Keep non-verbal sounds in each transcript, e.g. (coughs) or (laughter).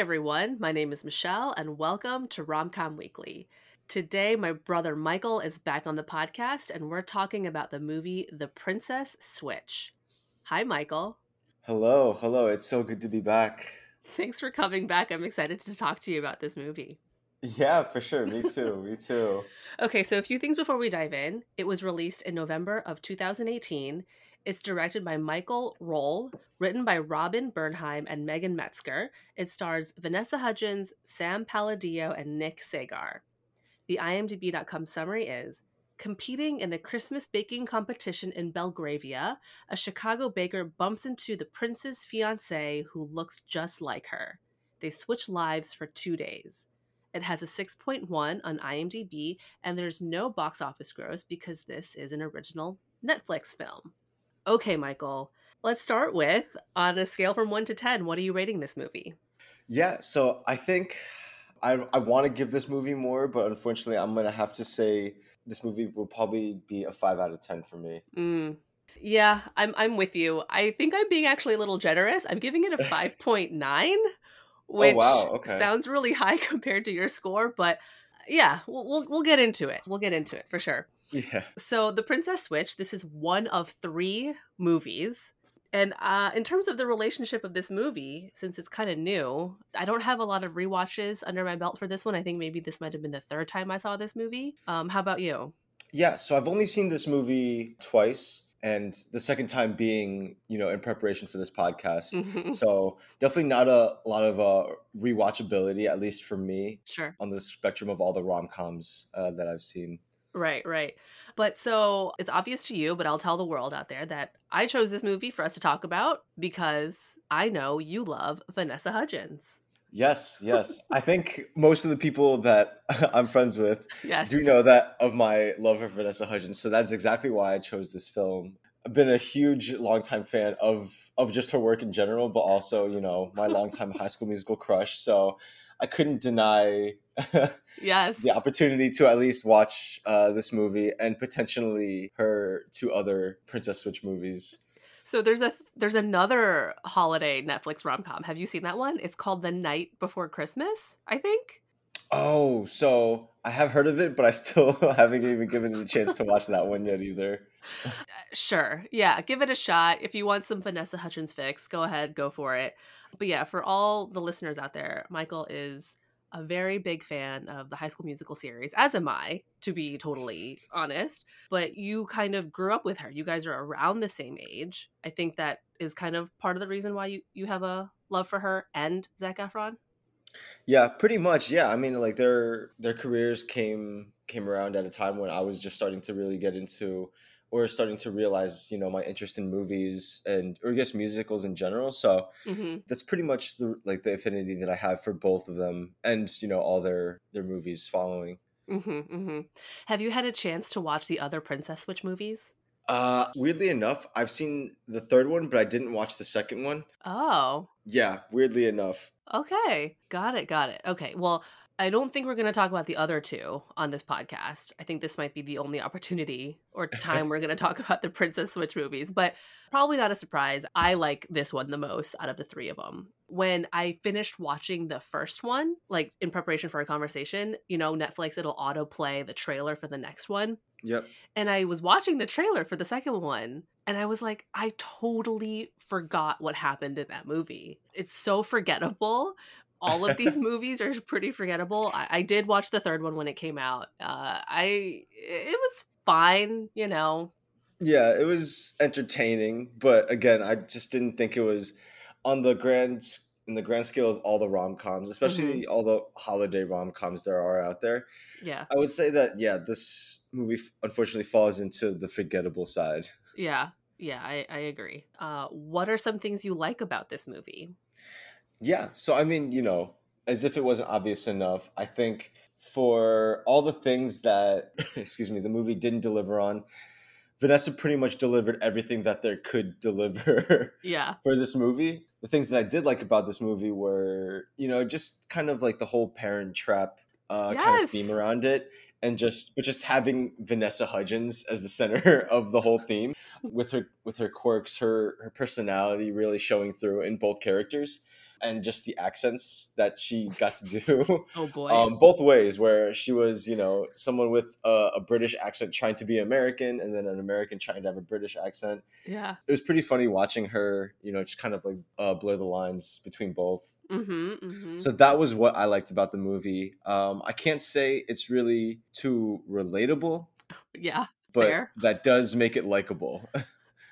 everyone. My name is Michelle, and welcome to Romcom Weekly. Today, my brother Michael is back on the podcast, and we're talking about the movie The Princess Switch. Hi, Michael. Hello, hello. It's so good to be back. (laughs) Thanks for coming back. I'm excited to talk to you about this movie. Yeah, for sure. Me (laughs) too. Me too. Okay, so a few things before we dive in. It was released in November of 2018. It's directed by Michael Rohl, written by Robin Bernheim and Megan Metzger. It stars Vanessa Hudgens, Sam Palladio, and Nick Sagar. The IMDb.com summary is Competing in a Christmas baking competition in Belgravia, a Chicago baker bumps into the prince's fiance who looks just like her. They switch lives for two days. It has a 6.1 on IMDb, and there's no box office gross because this is an original Netflix film. Okay, Michael, let's start with on a scale from 1 to 10, what are you rating this movie? Yeah, so I think I, I want to give this movie more, but unfortunately, I'm going to have to say this movie will probably be a 5 out of 10 for me. Mm. Yeah, I'm I'm with you. I think I'm being actually a little generous. I'm giving it a (laughs) 5.9, which oh, wow. okay. sounds really (laughs) high compared to your score, but yeah, we'll, we'll we'll get into it. We'll get into it for sure. Yeah. So, The Princess Switch, this is one of 3 movies and uh, in terms of the relationship of this movie, since it's kind of new, I don't have a lot of re-watches under my belt for this one. I think maybe this might have been the third time I saw this movie. Um, how about you? Yeah, so I've only seen this movie twice, and the second time being, you know, in preparation for this podcast. Mhm. So definitely not a lot of uh, rewatchability, at least for me, Sure. on the spectrum of all the rom coms uh, that I've seen. Right, right. But so it's obvious to you, but I'll tell the world out there that I chose this movie for us to talk about because I know you love Vanessa Hudgens. Yes, yes. I think most of the people that (laughs) I'm friends with Yes. do know that of my love for Vanessa Hudgens. So that's exactly why I chose this film. I've been a huge longtime fan of of just her work in general, but also, you know, my longtime high school musical crush. So I couldn't deny (laughs) Yes. the opportunity to at least watch uh, this movie and potentially her two other Princess Switch movies. So there's a there's another holiday Netflix rom-com. Have you seen that one? It's called The Night Before Christmas, I think. Oh, so I have heard of it, but I still (laughs) haven't even given it a chance to watch that one yet either. Uh, Sure. Yeah, give it a shot. If you want some Vanessa Hudgens fix, go ahead, go for it. But yeah, for all the listeners out there, Michael is a very big fan of the High School Musical series, as am I, to be totally honest. But you kind of grew up with her. You guys are around the same age. I think that is kind of part of the reason why you, you have a love for her and Zac Efron. Yeah, pretty much. Yeah, I mean, like their their careers came came around at a time when I was just starting to really get into or starting to realize, you know, my interest in movies and or I guess musicals in general. So hmm that's pretty much the like the affinity that I have for both of them and you know all their their movies following. hmm hmm Have you had a chance to watch the other Princess Switch movies? Uh weirdly enough, I've seen the third one, but I didn't watch the second one. Oh, Yeah, weirdly enough. Okay, got it, got it. Okay, well, I don't think we're going to talk about the other two on this podcast. I think this might be the only opportunity or time we're going to talk (laughs) about the Princess Switch movies, but probably not a surprise. I like this one the most out of the three of them. When I finished watching the first one, like in preparation for our conversation, you know, Netflix, it'll autoplay the trailer for the next one. Yep. And I was watching the trailer for the second one, and I was like, I totally forgot what happened in that movie. It's so forgettable. All of these (laughs) movies are pretty forgettable. I, I did watch the third one when it came out. Uh, I it was fine, you know. Yeah, it was entertaining, but again, I just didn't think it was on the grand in the grand scale of all the rom coms, especially all the holiday rom coms there are out there. Yeah, I would say that yeah, this movie unfortunately falls into the forgettable side. yeah, yeah. I, I agree. Uh, what are some things you like about this movie? Yeah, so I mean, you know, as if it wasn't obvious enough, I think for all the things that (coughs) excuse me, the movie didn't deliver on, Vanessa pretty much delivered everything that there could (laughs) deliver Yeah, for this movie. The things that I did like about this movie were, you know, just kind of like the whole parent trap uh, kind of theme around it, and just but just having Vanessa Hudgens as the center (laughs) of the whole theme, with her with her quirks, her her personality really showing through in both characters. And just the accents that she got to do. (laughs) Oh boy. um, both ways, where she was, you know, someone with a, a British accent trying to be American, and then an American trying to have a British accent. yeah. It was pretty funny watching her, you know, just kind of like uh, blur the lines between both. Mm-hmm. mm-hmm. So that was what I liked about the movie. Um, I can't say it's really too relatable, yeah. but Fair. that does make it likable. (laughs)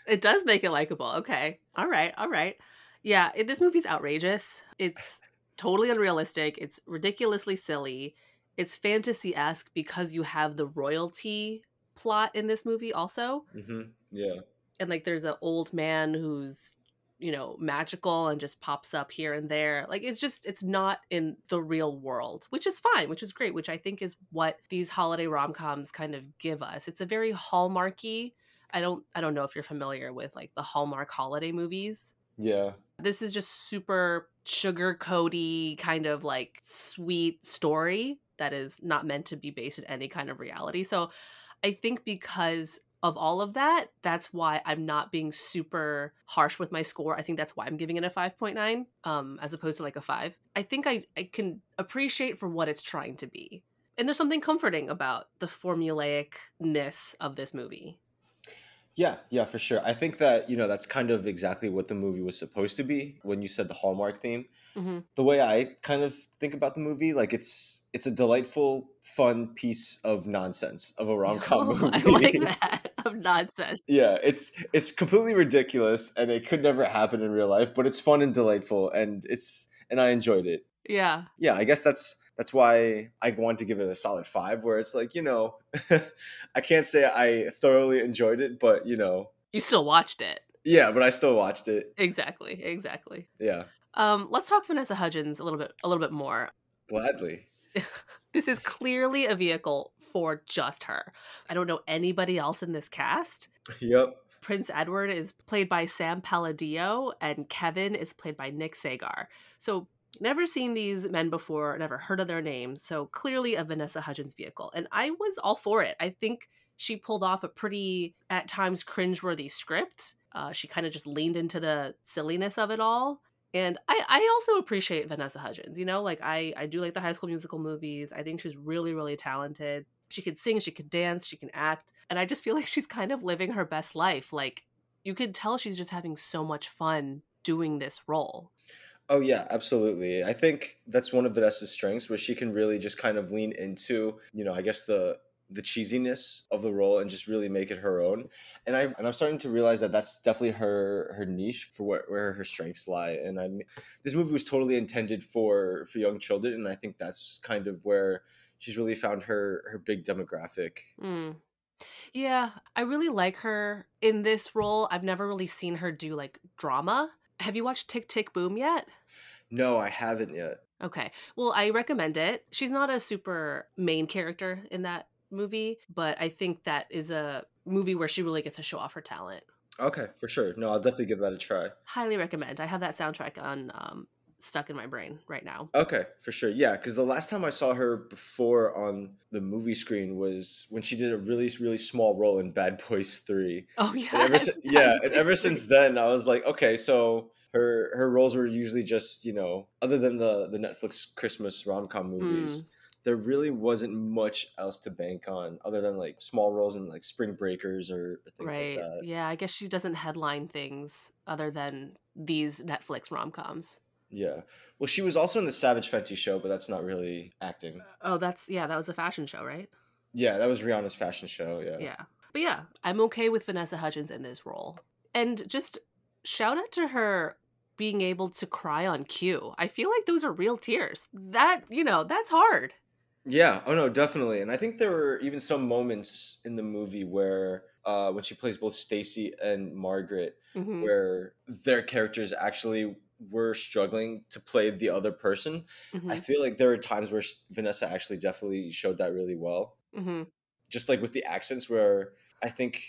It does make it likable. Okay. All right. All right. Yeah. It, this movie's outrageous. It's totally unrealistic. It's ridiculously silly. It's fantasy esque because you have the royalty plot in this movie also. hmm Yeah. And like there's an old man who's, you know, magical and just pops up here and there. Like it's just, it's not in the real world, which is fine, which is great, which I think is what these holiday rom coms kind of give us. It's a very hallmarky. I don't I don't know if you're familiar with like the Hallmark holiday movies. Yeah. This is just super sugar coaty kind of like sweet story that is not meant to be based in any kind of reality. So I think because of all of that, that's why I'm not being super harsh with my score. I think that's why I'm giving it a 5.9 um as opposed to like a 5. I think I I can appreciate for what it's trying to be. And there's something comforting about the formulaicness of this movie. Yeah, yeah, for sure. I think that, you know, that's kind of exactly what the movie was supposed to be when you said the Hallmark theme. Mhm. The way I kind of think about the movie, like it's it's a delightful, fun piece of nonsense of a (laughs) rom-com movie. I like (laughs) that of nonsense. Yeah, it's it's completely ridiculous and it could never happen in real life, but it's fun and delightful and it's and I enjoyed it. Yeah. Yeah, I guess that's that's why I want to give it a solid 5 where it's like, you know, (laughs) I can't say I thoroughly enjoyed it, but you know, You still watched it. yeah, but I still watched it. Exactly. Exactly. Yeah, Um, let's talk Vanessa Hudgens a little bit a little bit more. gladly. (laughs) This is clearly a vehicle for just her. I don't know anybody else in this cast. Yep. Prince Edward is played by Sam Palladio and Kevin is played by Nick Sagar. So never seen these men before, never heard of their names. So clearly a Vanessa Hudgens vehicle. And I was all for it. I think she pulled off a pretty, at times, cringeworthy script. Uh, she kind of just leaned into the silliness of it all. And I, I also appreciate Vanessa Hudgens. You know, like I, I do like the High School Musical movies. I think she's really, really talented. She can sing, she can dance, she can act. And I just feel (laughs) like she's kind of living her best life. Like you could tell she's just having so much fun doing this role. Oh yeah, absolutely. I think that's one of Vanessa's strengths where she can really just kind of lean into, you know, I guess the the cheesiness of the role and just really make it her own. And I and I'm starting to realize that that's definitely her her niche for where, where her strengths lie. And I this movie was totally intended for for young children and I think that's kind of where she's really found her her big demographic. Mm. Yeah, I really like her in this role. I've never really seen her do like drama. Have you watched Tick Tick Boom yet? No, I haven't yet. Okay. Well, I recommend it. She's not a super main character in that movie, but I think that is a movie where she really gets to show off her talent. Okay, for sure. No, I'll definitely give that a try. Highly recommend. I have that soundtrack on um, stuck in my brain right now. Okay, for sure. Yeah, because the last time I saw her before on the movie screen was when she did a really, really small role in Bad Boys Three. Oh yeah, And ever si- (laughs) yeah, and ever since then, I was like, okay, so her her roles were usually just you know, other than the the Netflix Christmas rom com movies, mm. there really wasn't much else to bank on other than like small roles in like Spring Breakers or, or things right. like that. Yeah, I guess she doesn't headline things other than these Netflix rom coms. Yeah. Well, she was also in the Savage Fenty show, but that's not really acting. Oh, that's yeah, that was a fashion show, right? Yeah, that was Rihanna's fashion show. Yeah. Yeah. But yeah, I'm okay with Vanessa Hudgens in this role. And just shout out to her being able to cry on cue. I feel like those are real tears. That, you know, that's hard. Yeah. Oh no, definitely. And I think there were even some moments in the movie where, uh, when she plays both Stacy and Margaret, Mhm. where their characters actually were struggling to play the other person. I Mhm. feel like there were times where Vanessa actually definitely showed that really well. Mhm. Just like with the accents, where I think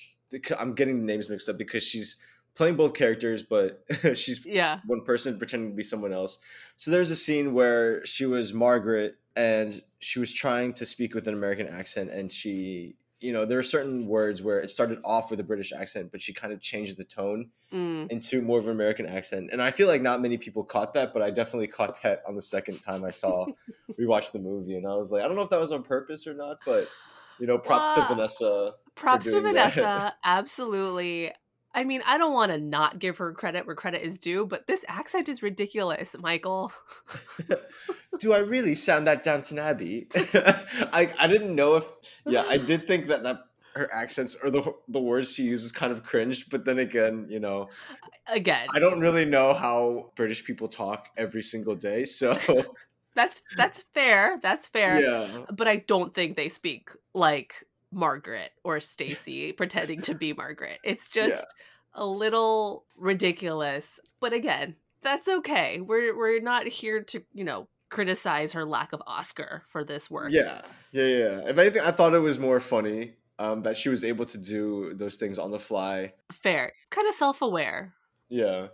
I'm getting the names mixed up because she's playing both characters, but (laughs) she's Yeah. one person pretending to be someone else. So there's a scene where she was Margaret and she was trying to speak with an American accent and she you know, there are certain words where it started off with a British accent, but she kind of changed the tone Mm. into more of an American accent. And I feel like not many people caught that, but I definitely caught that on the second time I saw (laughs) we watched the movie, and I was like, I don't know if that was on purpose or not, but you know, props Well, to Vanessa. Props to doing that. Vanessa. (laughs) Absolutely. I mean, I don't want to not give her credit where credit is due, but this accent is ridiculous, Michael. (laughs) Do I really sound that Downton Abbey? (laughs) I I didn't know if yeah, I did think that that her accents or the the words she used was kind of cringe, but then again, you know, Again, I don't really know how British people talk every single day, so (laughs) that's that's fair. That's fair. yeah. But I don't think they speak like Margaret or Stacy pretending to be Margaret. It's (laughs) just Yeah. a little ridiculous. But again, that's okay. We're we're not here to, you know, criticize her lack of Oscar for this work. Yeah, yeah, yeah. If anything, I thought it was more funny um, that she was able to do those things on the fly. Fair. Kind of self-aware. Yeah,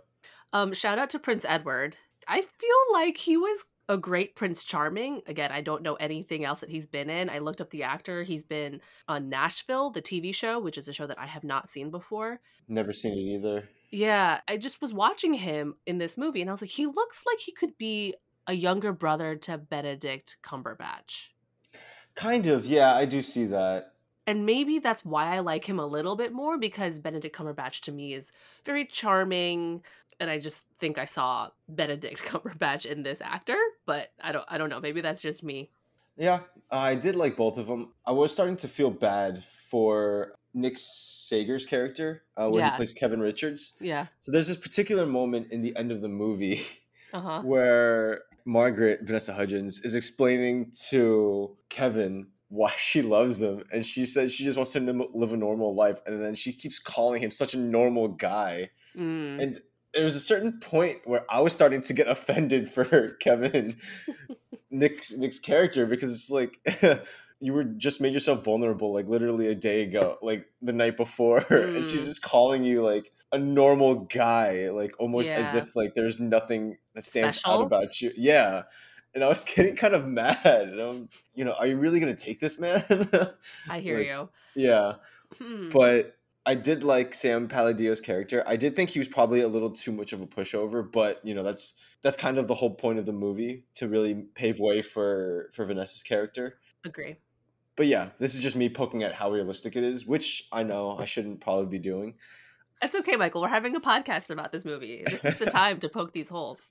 Um, shout out to Prince Edward. I feel like he was a great Prince Charming. Again, I don't know anything else that he's been in. I looked up the actor. He's been on Nashville, the TV show, which is a show that I have not seen before. never seen it either. Yeah, I just was watching him in this movie and I was like, he looks like he could be a younger brother to Benedict Cumberbatch. Kind of, yeah. I do see that. And maybe that's why I like him a little bit more because Benedict Cumberbatch to me is very charming and I just think I saw Benedict (laughs) Cumberbatch in this actor, but I don't I don't know, maybe that's just me. Yeah, I did like both of them. I was starting to feel bad for Nick Sagar's character uh, when Yeah. he plays Kevin Richards. Yeah. So there's this particular moment in the end of the movie Uh-huh. (laughs) where Margaret Vanessa Hudgens is explaining to Kevin why (laughs) she loves him, and she said she just wants him to live a normal life, and then she keeps calling him such a normal guy, Mm. and there was a certain point where I was starting to get (laughs) offended for Kevin, (laughs) Nick's Nick's character because it's like you were just made yourself vulnerable like literally a day ago, like the night before, and she's Mm. just calling you like a normal guy, like almost as if like there's nothing that stands Special? out about you. Yeah. And I was (laughs) getting kind of mad. And I'm, you know, are you really gonna take this, man? (laughs) I hear like, you. yeah. Hmm. But I did like Sam Palladio's character. I did think he was probably a little too much of a pushover, but you know that's that's kind of the whole point of the movie to really pave way for for Vanessa's character. Agree. But yeah, this is just me poking at how realistic it is, which I know I shouldn't probably be doing. It's okay, Michael. We're having a podcast about this movie. This is the (laughs) time to poke these holes.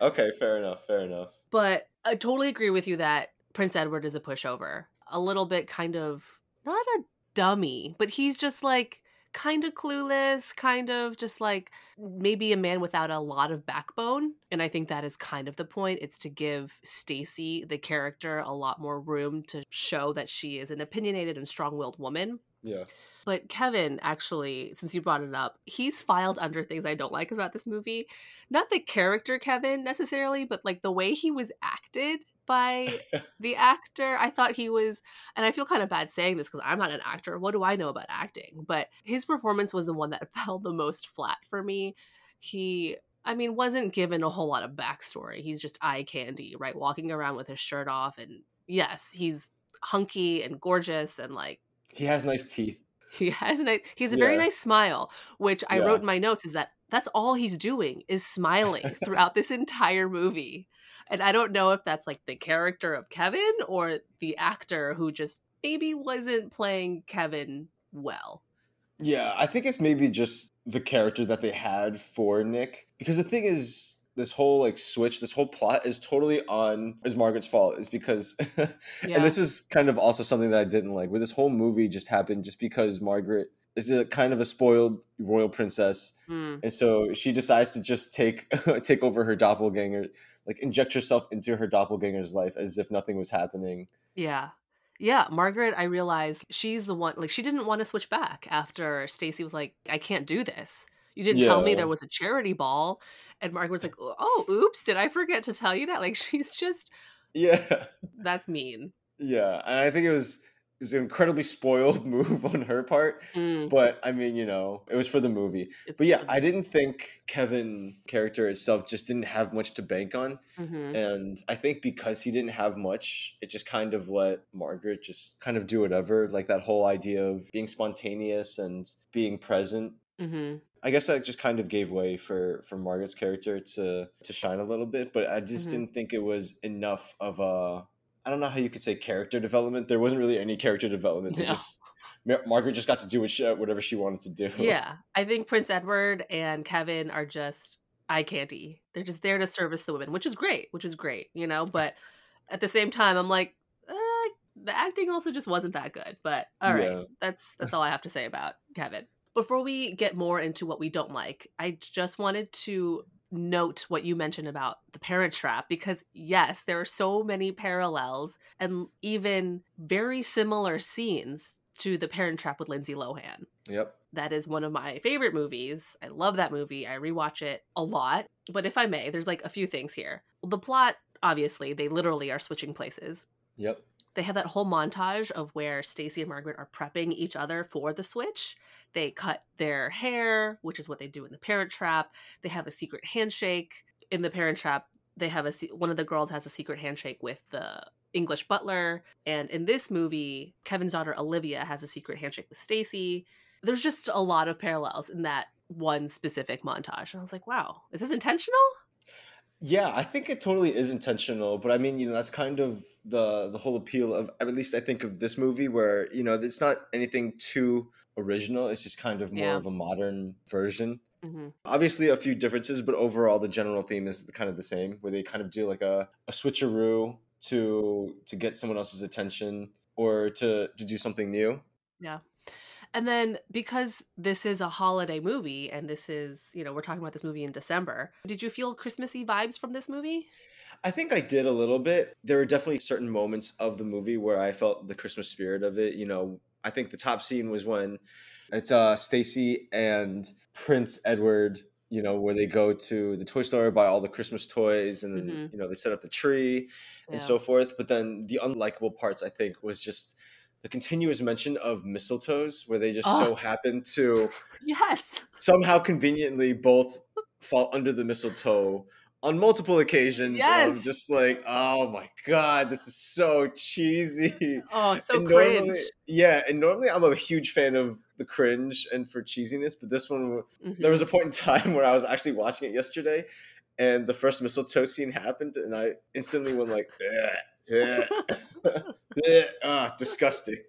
Okay, fair enough, fair enough. But I totally agree with you that Prince Edward is a pushover. A little bit kind of not a dummy, but he's just like kind of clueless, kind of just like maybe a man without a lot of backbone. And I think that is kind of the point. It's to give Stacy, the character, a lot more room to show that she is an opinionated and strong-willed woman. Yeah. But Kevin, actually, since you brought it up, he's filed under things I don't like about this movie. Not the character Kevin necessarily, but like the way he was acted by (laughs) the actor. I thought he was, and I feel kind of bad saying this because I'm not an actor. What do I know about acting? But his performance was the one that (laughs) fell the most flat for me. He, I mean, wasn't given a whole lot of backstory. He's just eye candy, right? Walking around with his shirt off. And yes, he's hunky and gorgeous and like, He has nice teeth. He has a nice, he has a very nice smile, which I Yeah. wrote in my notes is that that's all he's doing is smiling (laughs) throughout this entire movie. And I don't know if that's like the character of Kevin or the actor who just maybe wasn't playing Kevin well. Yeah, I think it's maybe just the character that they had for Nick. Because the thing is, this whole like switch, this whole plot is totally on is Margaret's fault. Is because Yeah. (laughs) and this was kind of also something that I didn't like. Where this whole movie just happened just because Margaret is a kind of a spoiled royal princess, Mm, and so she decides to just take (laughs) take over her doppelganger, like inject herself into her doppelganger's life as if nothing was happening. yeah. Yeah, Margaret, I realized she's the one like she didn't want to switch back after Stacy was like, I can't do this. You didn't tell me there was a charity ball. And Margaret was like, Oh, oops, did I forget to tell you that? Like (laughs) she's just Yeah. that's mean. Yeah, and I think it was it was an incredibly spoiled (laughs) move on her part. Mm, But I mean, you know, it was for the movie. it's But yeah, I didn't think Kevin character itself just didn't have much to bank on. Mhm. And I think because he didn't have much, it just kind of let Margaret just kind of do whatever. Like that whole idea of being spontaneous and being present. Mhm. I guess that just kind of gave way for for Margaret's character to to shine a little bit, but I just Mhm. didn't think it was enough of a I don't know how you could say character development. There wasn't really any character development. No. just Mar- Margaret just got to do what she, whatever she wanted to do. Yeah, I think Prince Edward and Kevin are just eye candy. They're just there to service the women, which is great, which is great, you know. (laughs) But at the same time, I'm like, uh, the acting also just wasn't that good. But all right, Yeah. that's that's (laughs) all I have to say about Kevin. Before we get more into what we don't like, I just wanted to note what you mentioned about the parent trap because yes, there are so many parallels and even very similar scenes to the parent trap with Lindsay Lohan Yep. that is one of my favorite movies. I love that movie. I rewatch it a lot. But if I may, there's like a few things here. The plot, obviously, they literally are switching places. Yep. They have that whole montage of where Stacy and Margaret are prepping each other for the switch. They cut their hair, which is what they do in the Parent Trap. They have a secret handshake in the Parent Trap. They have a one of the girls has a secret handshake with the English butler, and in this movie, Kevin's daughter Olivia has a secret handshake with Stacy. There's just a lot of parallels in that one specific montage. And I was like, wow, is this intentional? Yeah, I think it totally is intentional, but I mean, you know, that's kind of the the whole appeal of at least I think of this movie where, you know, it's not anything too original, it's just kind of more Yeah. of a modern version. hmm Obviously a few differences, but overall the general theme is kind of the same, where they kind of do like a, a switcheroo to to get someone else's attention or to to do something new. And then because this is a holiday movie and this is, you know, we're talking about this movie in December, did you feel Christmassy vibes from this movie? I think I did a little bit. There were definitely certain moments of the movie where I felt the Christmas spirit of it. You know, I think the top scene was when it's uh Stacy and Prince Edward, you know, where they go to the toy store, buy all the Christmas toys, and Mhm. you know, they set up the tree and so forth. But then the unlikable parts, I think, was just the continuous mention of mistletoes, where they just so Oh. happen to Yes. somehow conveniently both fall under the mistletoe on multiple occasions. And I'm Yes. just like, oh my god, this is so cheesy. Oh, so And cringe. normally, yeah, and normally I'm a huge fan of the cringe and for cheesiness, but this one, Mhm. there was a point in time (laughs) where I was actually watching it yesterday, and the first mistletoe scene happened, and I instantly went like, yeah, (laughs) yeah, ah, disgusting.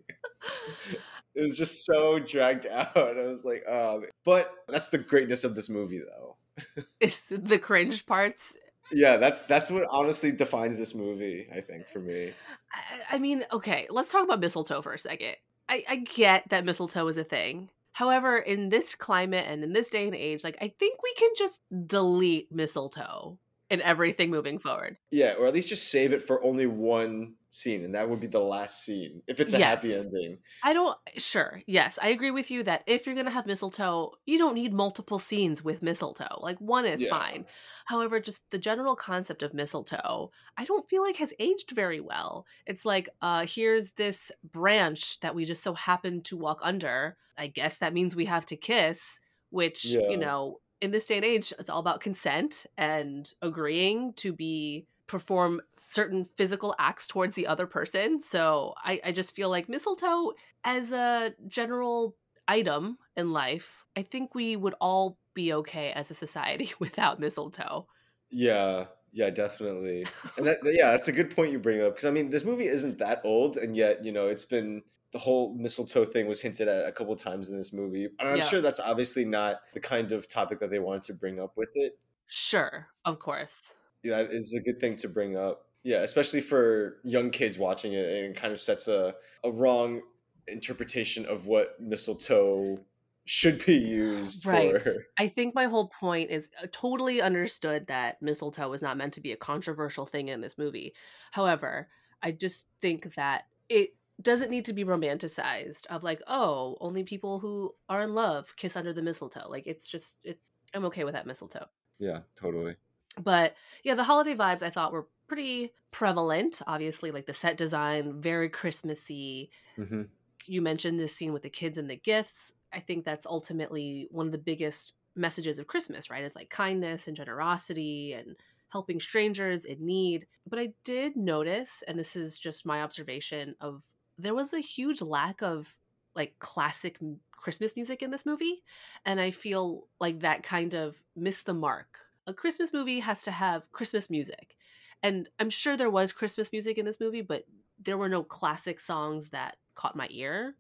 It was just so dragged out. I was like, oh, but that's the greatness of this movie, though. (laughs) it's the cringe parts. Yeah, that's that's what honestly defines this movie. I think for me. I, I mean, okay, let's talk about mistletoe for a second. I, I get that mistletoe is a thing. However, in this climate and in this day and age, like I think we can just delete mistletoe in everything moving forward. Yeah, or at least just save it for only one scene, and that would be the last scene if it's a happy ending. I don't sure. Yes, I agree with you that if you're going to have mistletoe, you don't need multiple scenes with mistletoe. Like one is Yeah. fine. However, just the general concept of mistletoe, I don't feel like has aged very well. It's like uh here's this branch that we just so happen to walk under. I guess that means we have to kiss, which, Yeah. you know, in this day and age, it's all about consent and agreeing to be perform certain physical acts towards the other person. So I, I just feel like mistletoe as a general item in life, I think we would all be okay as a society (laughs) without mistletoe. Yeah, yeah, definitely. (laughs) And that, yeah, that's a good point you bring up because I mean, this movie isn't that old, and yet you know, it's been the whole mistletoe thing was hinted at a couple times in this movie. And I'm Yeah. sure that's obviously not the kind of topic that they wanted to bring up with it. Sure, of course. Yeah, that is a good thing to bring up. Yeah, especially for young kids watching it, and it kind of sets a, a wrong interpretation of what mistletoe should be used Right. for. (laughs) I think my whole point is uh, totally understood that mistletoe was not meant to be a controversial thing in this movie. However, I just think that it doesn't need to be romanticized of like, oh, only people who are in love kiss under the mistletoe. Like it's just it's I'm okay with that mistletoe. Yeah, totally. But yeah, the holiday vibes I thought were pretty prevalent. Obviously, like the set design, very Christmassy. hmm You mentioned this scene with the kids and the gifts. I think that's ultimately one of the biggest messages of Christmas, right? It's like kindness and generosity and helping strangers in need. But I did notice, and this is just my observation of there was a huge lack of like classic Christmas music in this movie, and I feel like that kind of missed the mark. A Christmas movie has to have Christmas music. And I'm sure there was Christmas music in this movie, but there were no classic songs that caught my ear.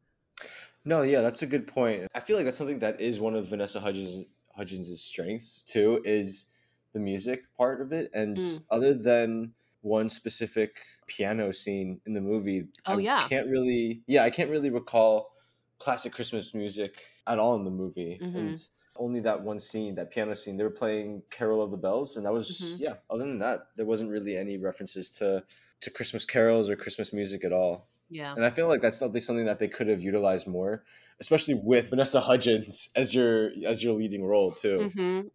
No, yeah, that's a good point. I feel like that's something that is one of Vanessa Hudgens Hudgens' strengths too, is the music part of it. And Mm. other than one specific piano scene in the movie, Oh, I yeah. can't really yeah, I can't really recall classic Christmas music at all in the movie. Mhm. And only that one scene, that piano scene, they were playing Carol of the Bells, and that was Mhm. yeah. Other than that, there wasn't really any references to to Christmas carols or Christmas music at all. Yeah. And I feel like that's definitely something that they could have utilized more, especially with (laughs) Vanessa Hudgens as your as your leading role too. hmm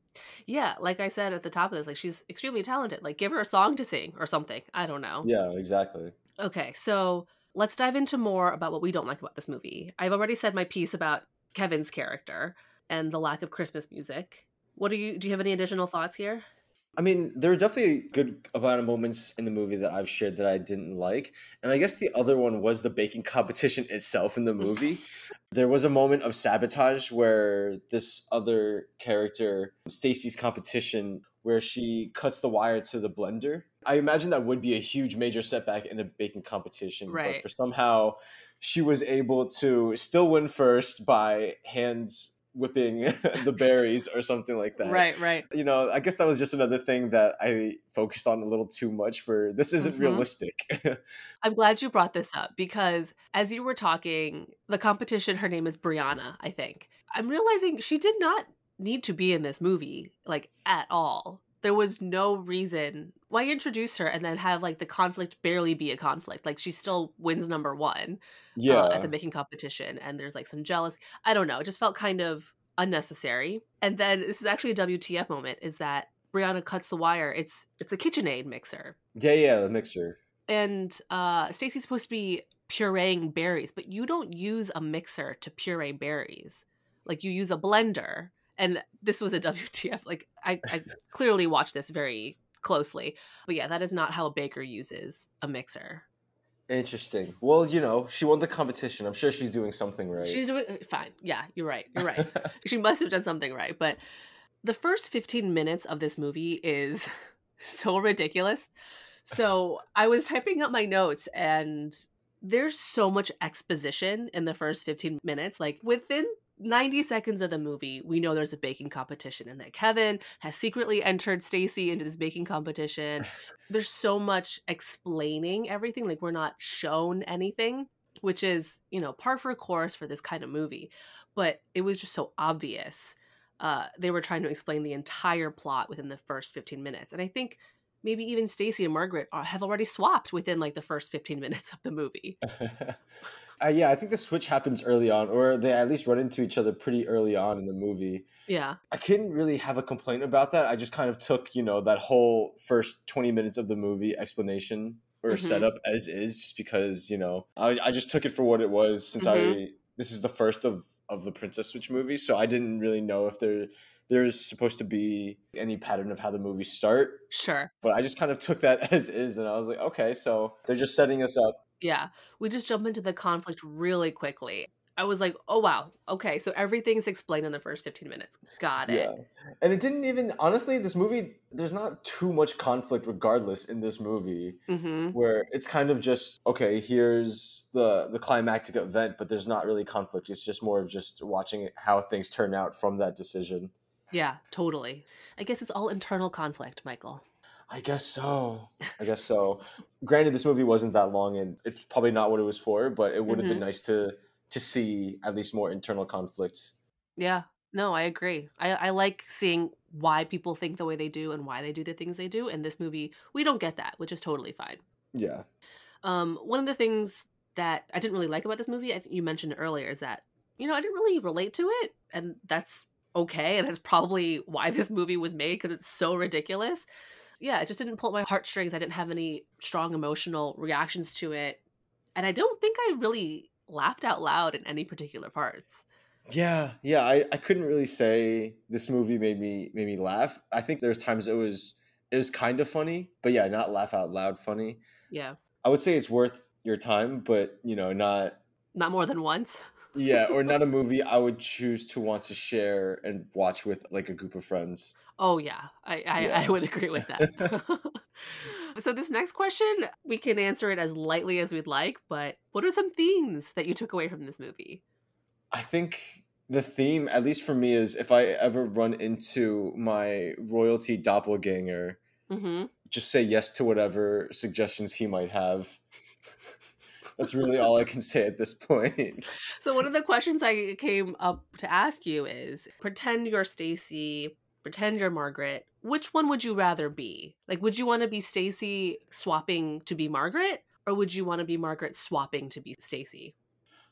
Yeah, like I said at the top of this, like she's extremely talented. Like give her a song to sing or something. I don't know. Yeah, exactly. Okay, so let's dive into more about what we don't like about this movie. I've already said my piece about Kevin's character and the lack of Christmas music. What do you do you have any additional thoughts here? I mean, there are definitely good amount of moments in the movie that I've shared that I didn't like, and I guess the other one was the baking competition itself in the (laughs) movie. there was a moment of sabotage where this other character, Stacy's competition, where she cuts the wire to the blender. I imagine that would be a huge major setback in the baking competition, but Right. for somehow she was able to still win first by hands whipping (laughs) the (laughs) berries or something like that Right, right. you know, I guess that was just another thing that I focused on a little too much for this isn't Mhm. realistic. (laughs) I'm glad you brought this up because as you were talking, the competition, her name is Brianna, I think. I'm realizing she did not need to be in this movie, like at all. There was no reason why introduce her and then have like the conflict barely be a conflict. Like she still wins number one yeah. uh, at the baking competition, and there's like some jealous. I don't know. It just felt kind of unnecessary. And then this is actually a WTF moment. Is that Brianna cuts the wire? It's it's a KitchenAid mixer yeah, yeah, the mixer. and uh Stacy's supposed to be pureeing berries, but you don't use a mixer to puree berries. Like you use a blender. And this was a (laughs) WTF. Like I, I (laughs) clearly watched this very closely. But yeah, that is not how a baker uses a mixer. Interesting. Well, you know, she won the competition. I'm sure she's doing something right. She's doing uh, fine. Yeah, you're right. You're right. (laughs) she must have done something right. But the first 15 minutes of this movie is so ridiculous. So I was typing up my notes and there's so much exposition in the first 15 minutes. Like within 90 seconds of the movie, we know there's a baking competition and that Kevin has secretly entered Stacy into this baking competition. (laughs) There's so much explaining everything. Like we're not shown anything, which is, you know, par for course for this kind of movie. But it was just so obvious. Uh, they were trying to explain the entire plot within the first 15 minutes. And I think maybe even Stacy and Margaret have already swapped within like the first 15 minutes of the movie. (laughs) uh, yeah, I think the switch happens early on, or they at least run into each other pretty early on in the movie. Yeah. I couldn't really have a complaint about that. I just kind of took, you know, that whole first 20 minutes of the movie explanation or Mhm. setup as is, just because, you know, I, I just took it for what it was since Mhm. I, this is the first of, of the Princess Switch movies. So I didn't really know if there, there's supposed to be any pattern of how the movies start, Sure. but I just kind of took that (laughs) as is. And I was like, okay, so they're just setting us up. Yeah. We just jump into the conflict really quickly. I was like, oh, wow. Okay. So everything's explained in the first 15 minutes. Got it. Yeah. And it didn't even, honestly, this movie, there's not too much conflict regardless in this movie. hmm where it's kind of just okay here's the the climactic event but there's not really conflict it's just more of just watching how things turn out from that decision Yeah, totally. I guess it's all internal conflict, Michael. i guess so i guess so granted this movie wasn't that long and it's probably not what it was for but it would have been nice to to see at least more internal conflict Yeah. No, I agree. I, I like seeing why people think the way they do and why they do the things they do. In this movie, we don't get that, which is totally fine. yeah Um, one of the things that I didn't really like about this movie, I think you mentioned earlier, is that you know I didn't really relate to it, and that's okay, and that's probably why this movie was made because it's so ridiculous. Yeah, it just didn't pull my heartstrings. I didn't have any strong emotional reactions to it. And I don't think I really laughed out loud in any particular parts. Yeah, yeah, I, I couldn't really say this movie made me made me laugh. I think there's times it was it was kind of funny, but yeah, not laugh out loud funny. Yeah. I would say it's worth your time, but you know, not Not more than once. (laughs) yeah, or not a movie I would choose to want to share and watch with like a group of friends. Oh yeah, I I, Yeah. I would agree with that. (laughs) (laughs) so this next question, we can answer it as lightly as we'd like, but what are some themes that you took away from this movie? I think the theme, at least for me, is if I ever run into my royalty doppelganger, hmm just say yes to whatever suggestions he might have. (laughs) That's really all I can say at this point. So one of the questions I came up to ask you is: pretend you're Stacy, pretend you're Margaret. Which one would you rather be? Like, would you want to be Stacy swapping to be Margaret, or would you want to be Margaret swapping to be Stacy?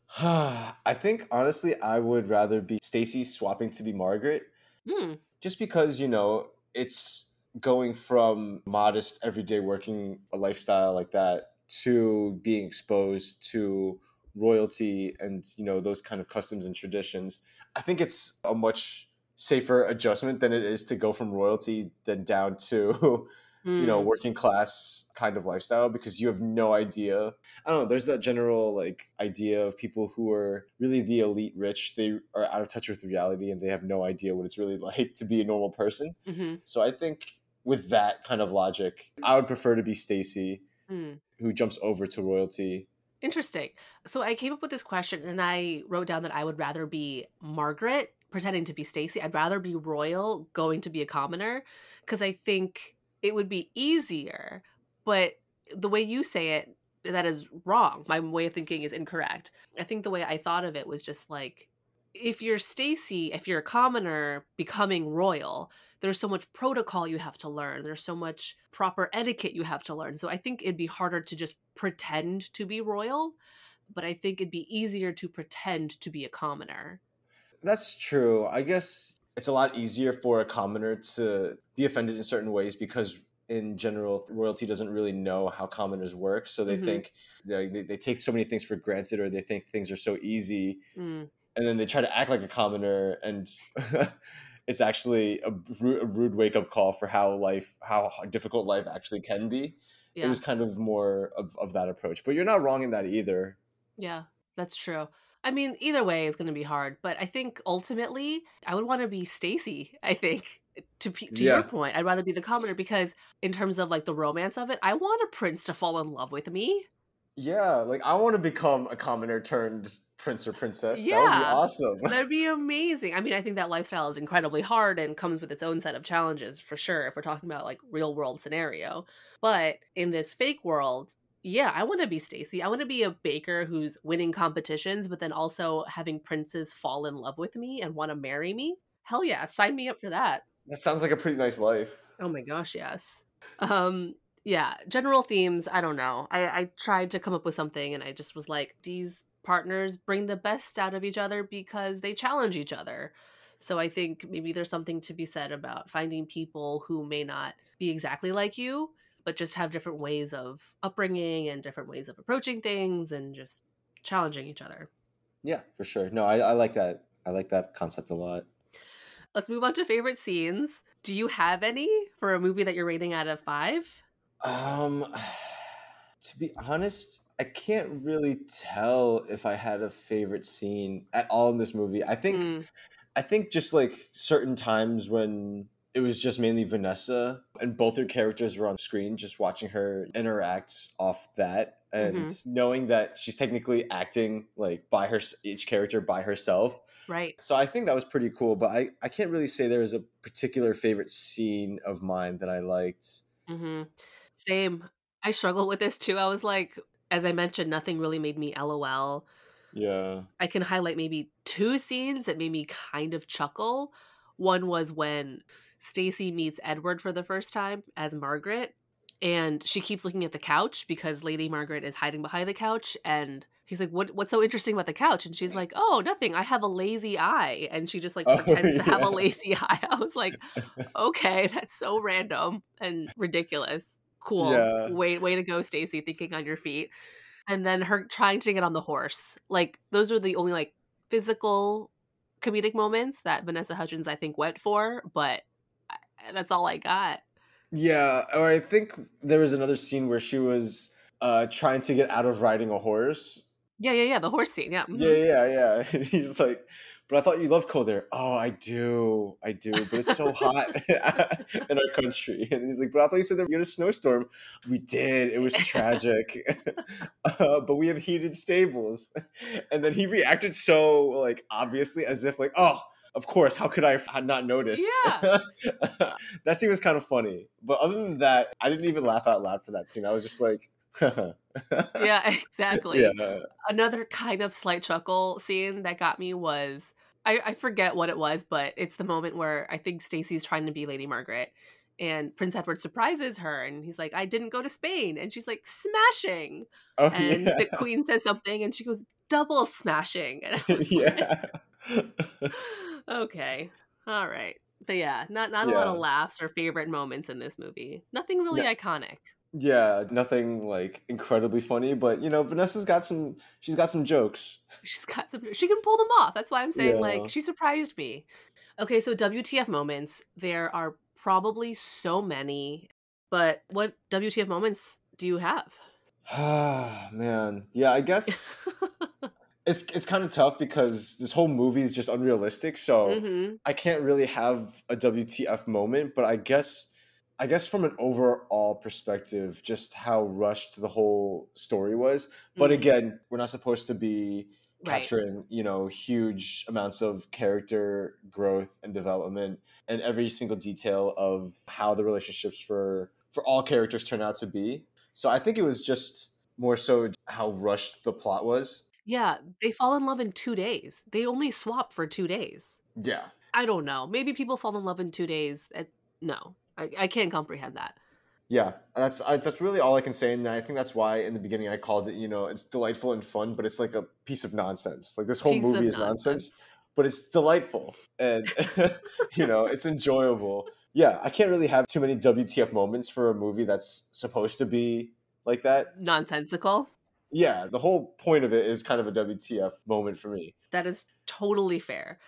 (sighs) I think honestly, I would rather be Stacy swapping to be Margaret, Hmm. just because you know it's going from modest everyday working a lifestyle like that to being exposed to royalty and you know those kind of customs and traditions. I think it's a much safer adjustment than it is to go from royalty then down to (laughs) you know Hmm. working class kind of lifestyle because you have no idea i don't know there's that general like idea of people who are really the elite rich they are out of touch with reality and they have no idea what it's really (laughs) like to be a normal person hmm so i think with that kind of logic i would prefer to be stacy Hmm. who jumps over to royalty Interesting. So I came up with this question and I wrote down that I would rather be Margaret pretending to be Stacy. I'd rather be royal going to be a commoner because I think it would be easier. But the way you say it, that is wrong. My way of thinking is incorrect. I think the way I thought of it was just like if you're Stacy, if you're a commoner becoming royal, there's so much protocol you have to learn. There's so much proper etiquette you have to learn. So I think it'd be harder to just pretend to be royal, but I think it'd be easier to pretend to be a commoner. That's true. I guess it's a lot easier for a commoner to be offended in certain ways because, in general, royalty doesn't really know how commoners work. So they Mhm. think they, they, take so many things for granted, or they think things are so easy, Mm, and then they try to act like a commoner, and (laughs) it's actually a, a rude wake up call for how life, how difficult life actually can be. It was kind of more of, of that approach, but you're not wrong in that either. yeah, that's true. I mean, either way is going to be hard, but I think ultimately I would want to be Stacy. I think to to Yeah. your point, I'd rather be the commoner because in terms of like the romance of it, I want a prince to fall in love with me. Yeah, like I want to become a commoner turned prince or princess. That would be Yeah. awesome. (laughs) That'd be amazing. I mean, I think that lifestyle is incredibly hard and comes with its own set of challenges for sure if we're talking about like real world scenario. But in this fake world, yeah, I want to be Stacy. I want to be a baker who's winning competitions but then also having princes fall in love with me and want to marry me. Hell yeah, sign me up for that. That sounds like a pretty nice life. Oh my gosh, yes. Um yeah, general themes, I don't know. I I tried to come up with something and I just was like these partners bring the best out of each other because they challenge each other. So I think maybe there's something to be said about finding people who may not be exactly like you, but just have different ways of upbringing and different ways of approaching things and just challenging each other. Yeah, for sure. No, I, I like that. I like that concept a lot. Let's move on to favorite scenes. Do you have any for a movie that you're rating out of 5? Um, (sighs) to be honest, I can't really tell if I had a favorite scene at all in this movie. I think Mm, I think just like certain times when it was just mainly Vanessa and both her characters were on screen, just watching her interact off that and knowing that she's technically acting like by her each character by herself. right. So I think that was pretty cool, but I, I can't really say there was a particular favorite scene of mine that I liked. hmm Same. I struggle with this too. I was like, as I mentioned, nothing really made me LOL. Yeah. I can highlight maybe two scenes that made me kind of chuckle. One was when Stacy meets Edward for the first time as Margaret, and she keeps looking at the couch because Lady Margaret is hiding behind the couch, and he's like, "What? What's so interesting about the couch?" And she's like, "Oh, nothing. I have a lazy eye." And she just like Oh, pretends to have a lazy (laughs) eye. I was like, "Okay, that's so random and ridiculous." Cool. Yeah. Way way to go, Stacy, thinking on your feet. And then her trying to get on the horse. Like those are the only like physical comedic moments that Vanessa Hudgens I think went for, but that's all I got. Yeah, or I think there was another scene where she was uh trying to get out of riding a horse. Yeah, yeah, yeah. The horse scene. Yeah. Yeah, yeah, yeah. (laughs) And he's like, but I thought you love cold air. Oh, I do. I do. But it's so hot (laughs) in our country. (laughs) And he's like, but I thought you said that we had a snowstorm. We did. It was tragic. (laughs) uh, but we have heated stables. And then he reacted so like obviously as if like, oh, of course, how could I have not noticed? Yeah. that scene was kind of funny. But other than that, I didn't even laugh out loud for that scene. I was just like, Yeah, exactly. yeah. Another kind of slight chuckle scene that got me was I, I forget what it was, but it's the moment where I think Stacy's trying to be Lady Margaret and Prince Edward surprises her and he's like, I didn't go to Spain. And she's like, smashing. Oh, And yeah. the queen says something and she goes, double smashing. (laughs) Yeah. like, (laughs) okay. All right. But yeah, not not a lot of laughs or favorite moments in this movie. Nothing really No. iconic. Yeah, nothing like incredibly funny, but you know, Vanessa's got some she's got some jokes. (laughs) She's got some. She can pull them off. That's why I'm saying Yeah. like she surprised me. Okay, so WTF moments. There are probably so many, but what WTF moments do you have? Ah, (sighs) man. Yeah, I guess (laughs) it's it's kind of tough because this whole movie is just unrealistic, so hmm I can't really have a WTF moment, but I guess I guess from an overall perspective, just how rushed the whole story was. But Mhm. again, we're not supposed to be Right. capturing, you know, huge amounts of character growth and development and every single detail of how the relationships for for all characters turn out to be. So I think it was just more so how rushed the plot was. Yeah, they fall in love in two days. They only swap for two days. Yeah. I don't know. Maybe people fall in love in two days. Uh, No, I, I can't comprehend that. Yeah, that's I, that's really all I can say, and I think that's why in the beginning I called it. You know, it's delightful and fun, but it's like a piece of nonsense. Like this whole Piece movie is nonsense, but it's delightful and (laughs) you know it's enjoyable. Yeah, I can't really have too many WTF moments for a movie that's supposed to be like that. Nonsensical. Yeah, the whole point of it is kind of a WTF moment for me. That is totally fair.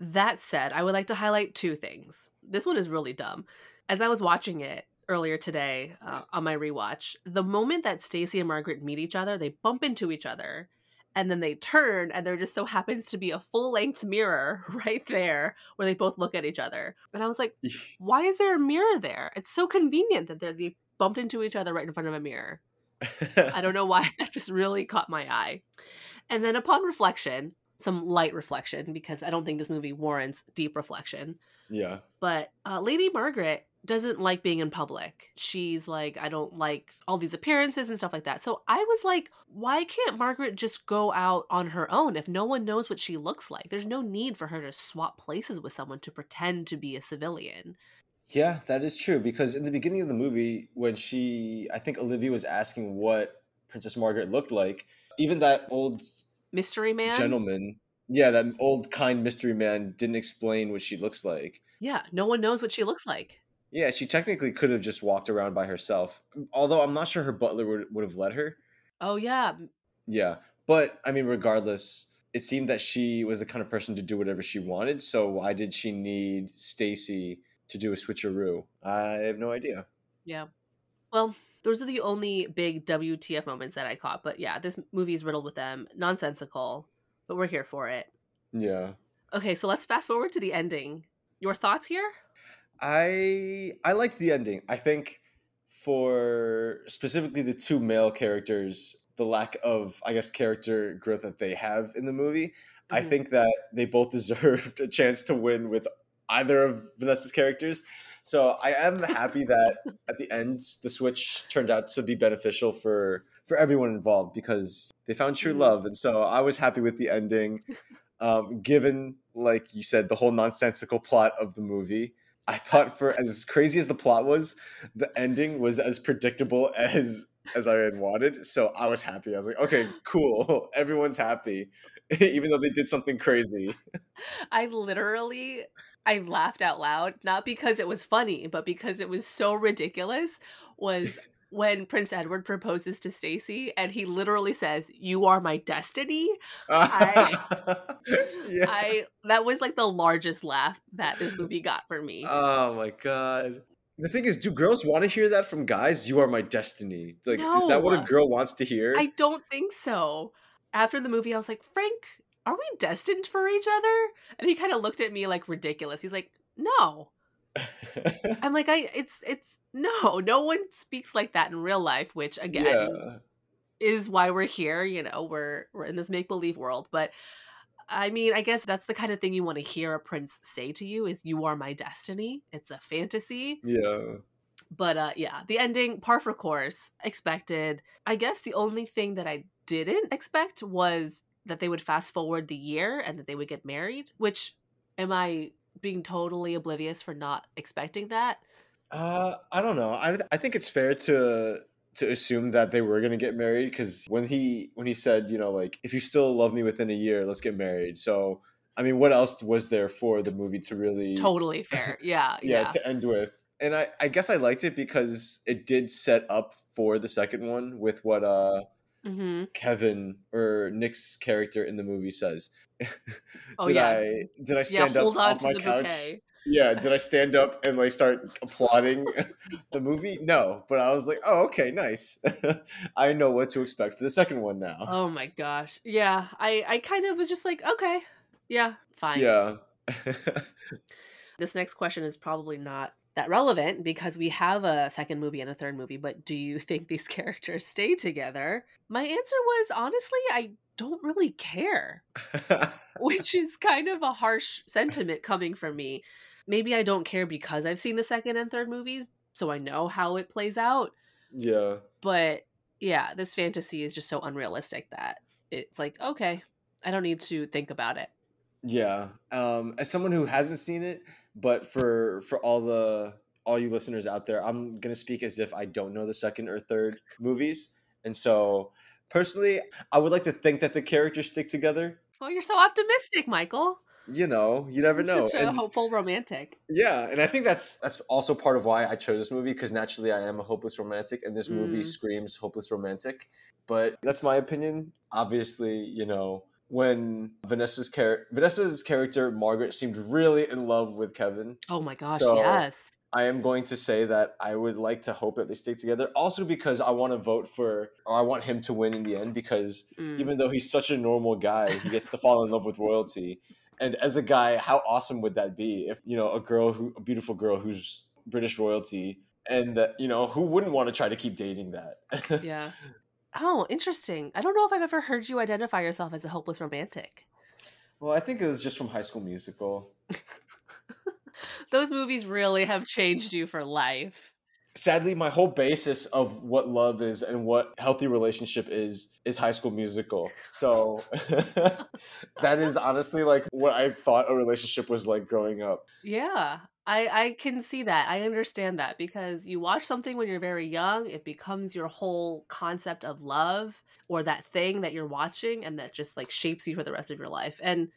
That said, I would like to highlight two things. This one is really dumb. As I was watching it earlier today uh, on my rewatch, the moment that Stacy and Margaret meet each other, they bump into each other and then they turn and there just so happens to be a full-length mirror (laughs) right there where they both look at each other. And I was like, why is there a mirror there? It's so convenient that they're, they bumped into each other right in front of a mirror. (laughs) I don't know why (laughs) that just really caught my eye. And then upon reflection, some light reflection, because I don't think this movie warrants deep reflection, yeah, but uh, Lady Margaret doesn't like being in public. She's like, I don't like all these appearances and stuff like that. So I was like, why can't Margaret just go out on her own if no one knows what she looks like? There's no need for her to swap places with someone to pretend to be a civilian. Yeah, that is true because in the beginning of the movie, when she, I think Olivia was asking what Princess Margaret looked like, even that old Mystery Man? gentleman, yeah, that old kind mystery man didn't explain what she looks like. Yeah, no one knows what she looks like. Yeah, she technically could have just walked around by herself, although I'm not sure her butler would, would have let her. Oh, yeah. Yeah, but I mean, regardless, it seemed that she was the kind of person to do whatever she wanted. So why did she need Stacy to do a switcheroo? I have no idea. Yeah. Well, those are the only big WTF moments that I caught. But yeah, this movie is riddled with them. Nonsensical, but we're here for it. Yeah. Okay, so let's fast forward to the ending. Your thoughts here? I I liked the ending. I think for specifically the two male characters, the lack of I guess character growth that they have in the movie, I Mhm. think that they both (laughs) deserved a chance to win with either of Vanessa's characters. So I am happy that (laughs) at the end the switch turned out to be beneficial for for everyone involved because they found true Mhm. love, and so I was happy with the ending. (laughs) Um, given, like you said, the whole nonsensical plot of the movie, I thought for as crazy as the plot was, the ending was as predictable (laughs) as as I had wanted. So I was happy. I was like, okay, cool. (laughs) Everyone's happy, (laughs) even though they did something crazy. I literally I laughed out loud, not because it was funny, but because it was so ridiculous. Was when Prince Edward proposes to Stacy and he literally says, "You are my destiny." I, (laughs) yeah. I that was like the largest laugh that this movie got for me. Oh my god. The thing is, do girls want to hear that from guys? You are my destiny. Like, no, is that what a girl wants to hear? I don't think so. After the movie, I was like, Frank, are we destined for each other? And he kind of looked at me like ridiculous. He's like, No. (laughs) I'm like, I it's it's no, no one speaks like that in real life, which again yeah. is why we're here. You know, we're we're in this make believe world. But I mean, I guess that's the kind of thing you want to hear a prince say to you is you are my destiny. It's a fantasy. Yeah. But uh yeah, the ending, par for course, expected. I guess the only thing that I didn't expect was that they would fast forward the year and that they would get married, which am I being totally oblivious for not expecting that? Uh, I don't know. I I think it's fair to to assume that they were going to get married because when he when he said, you know, like if you still love me within a year, let's get married. So, I mean, what else was there for the movie to really totally fair? Yeah, (laughs) yeah, yeah, to end with. And I I guess I liked it because it did set up for the second one with what uh mm-hmm. Kevin or Nick's character in the movie says. (laughs) oh yeah. I did I stand yeah, up off my couch? Bouquet. Yeah, did I stand up and like start applauding (laughs) the movie? No, but I was like, "Oh, okay, nice. (laughs) I know what to expect for the second one now." Oh my gosh. Yeah, I I kind of was just like, "Okay. Yeah, fine." Yeah. this next question is probably not that relevant because we have a second movie and a third movie, but do you think these (laughs) characters stay together? My answer was honestly, I don't really care, which is kind of a harsh sentiment coming from me maybe I don't care because I've seen the second and third movies, so I know how it plays out. Yeah. But yeah, this fantasy is just so unrealistic that it's like, okay, I don't need to think about it. Yeah. Um as someone who hasn't seen it, but for for all the all you listeners out there, I'm going to speak as if I don't know the second or third movies. And so personally, I would like to think that the characters stick together. Well, you're so optimistic, Michael you know, you never know. Such a and, hopeful romantic. Yeah, and I think that's that's also part of why I chose this movie because naturally I am a hopeless romantic, and this movie mm. screams hopeless romantic. But that's my opinion. Obviously, you know, when Vanessa's char- Vanessa's character Margaret seemed really in love with Kevin. Oh my gosh, so yes. I am going to say that I would like to hope that they stay together. Also because I want to vote for or I want him to win in the end because mm. even though he's such a normal guy, he gets to fall in love with royalty. And as a guy, how awesome would that be if, you know, a girl who, a beautiful girl who's British royalty and that, you know, who wouldn't want to try to keep dating that? (laughs) yeah. Oh, interesting. I don't know if I've ever heard you identify yourself as a hopeless romantic. Well, I think it was just from High School Musical. (laughs) Those movies really have changed you for life sadly my whole basis of what love is and what healthy relationship is is high school musical so (laughs) that is honestly like what i thought a relationship was like growing up yeah I, I can see that. I understand that because you watch something when you're very young, it becomes your whole concept of love or that thing that you're watching and that just like shapes you for the rest of your life. And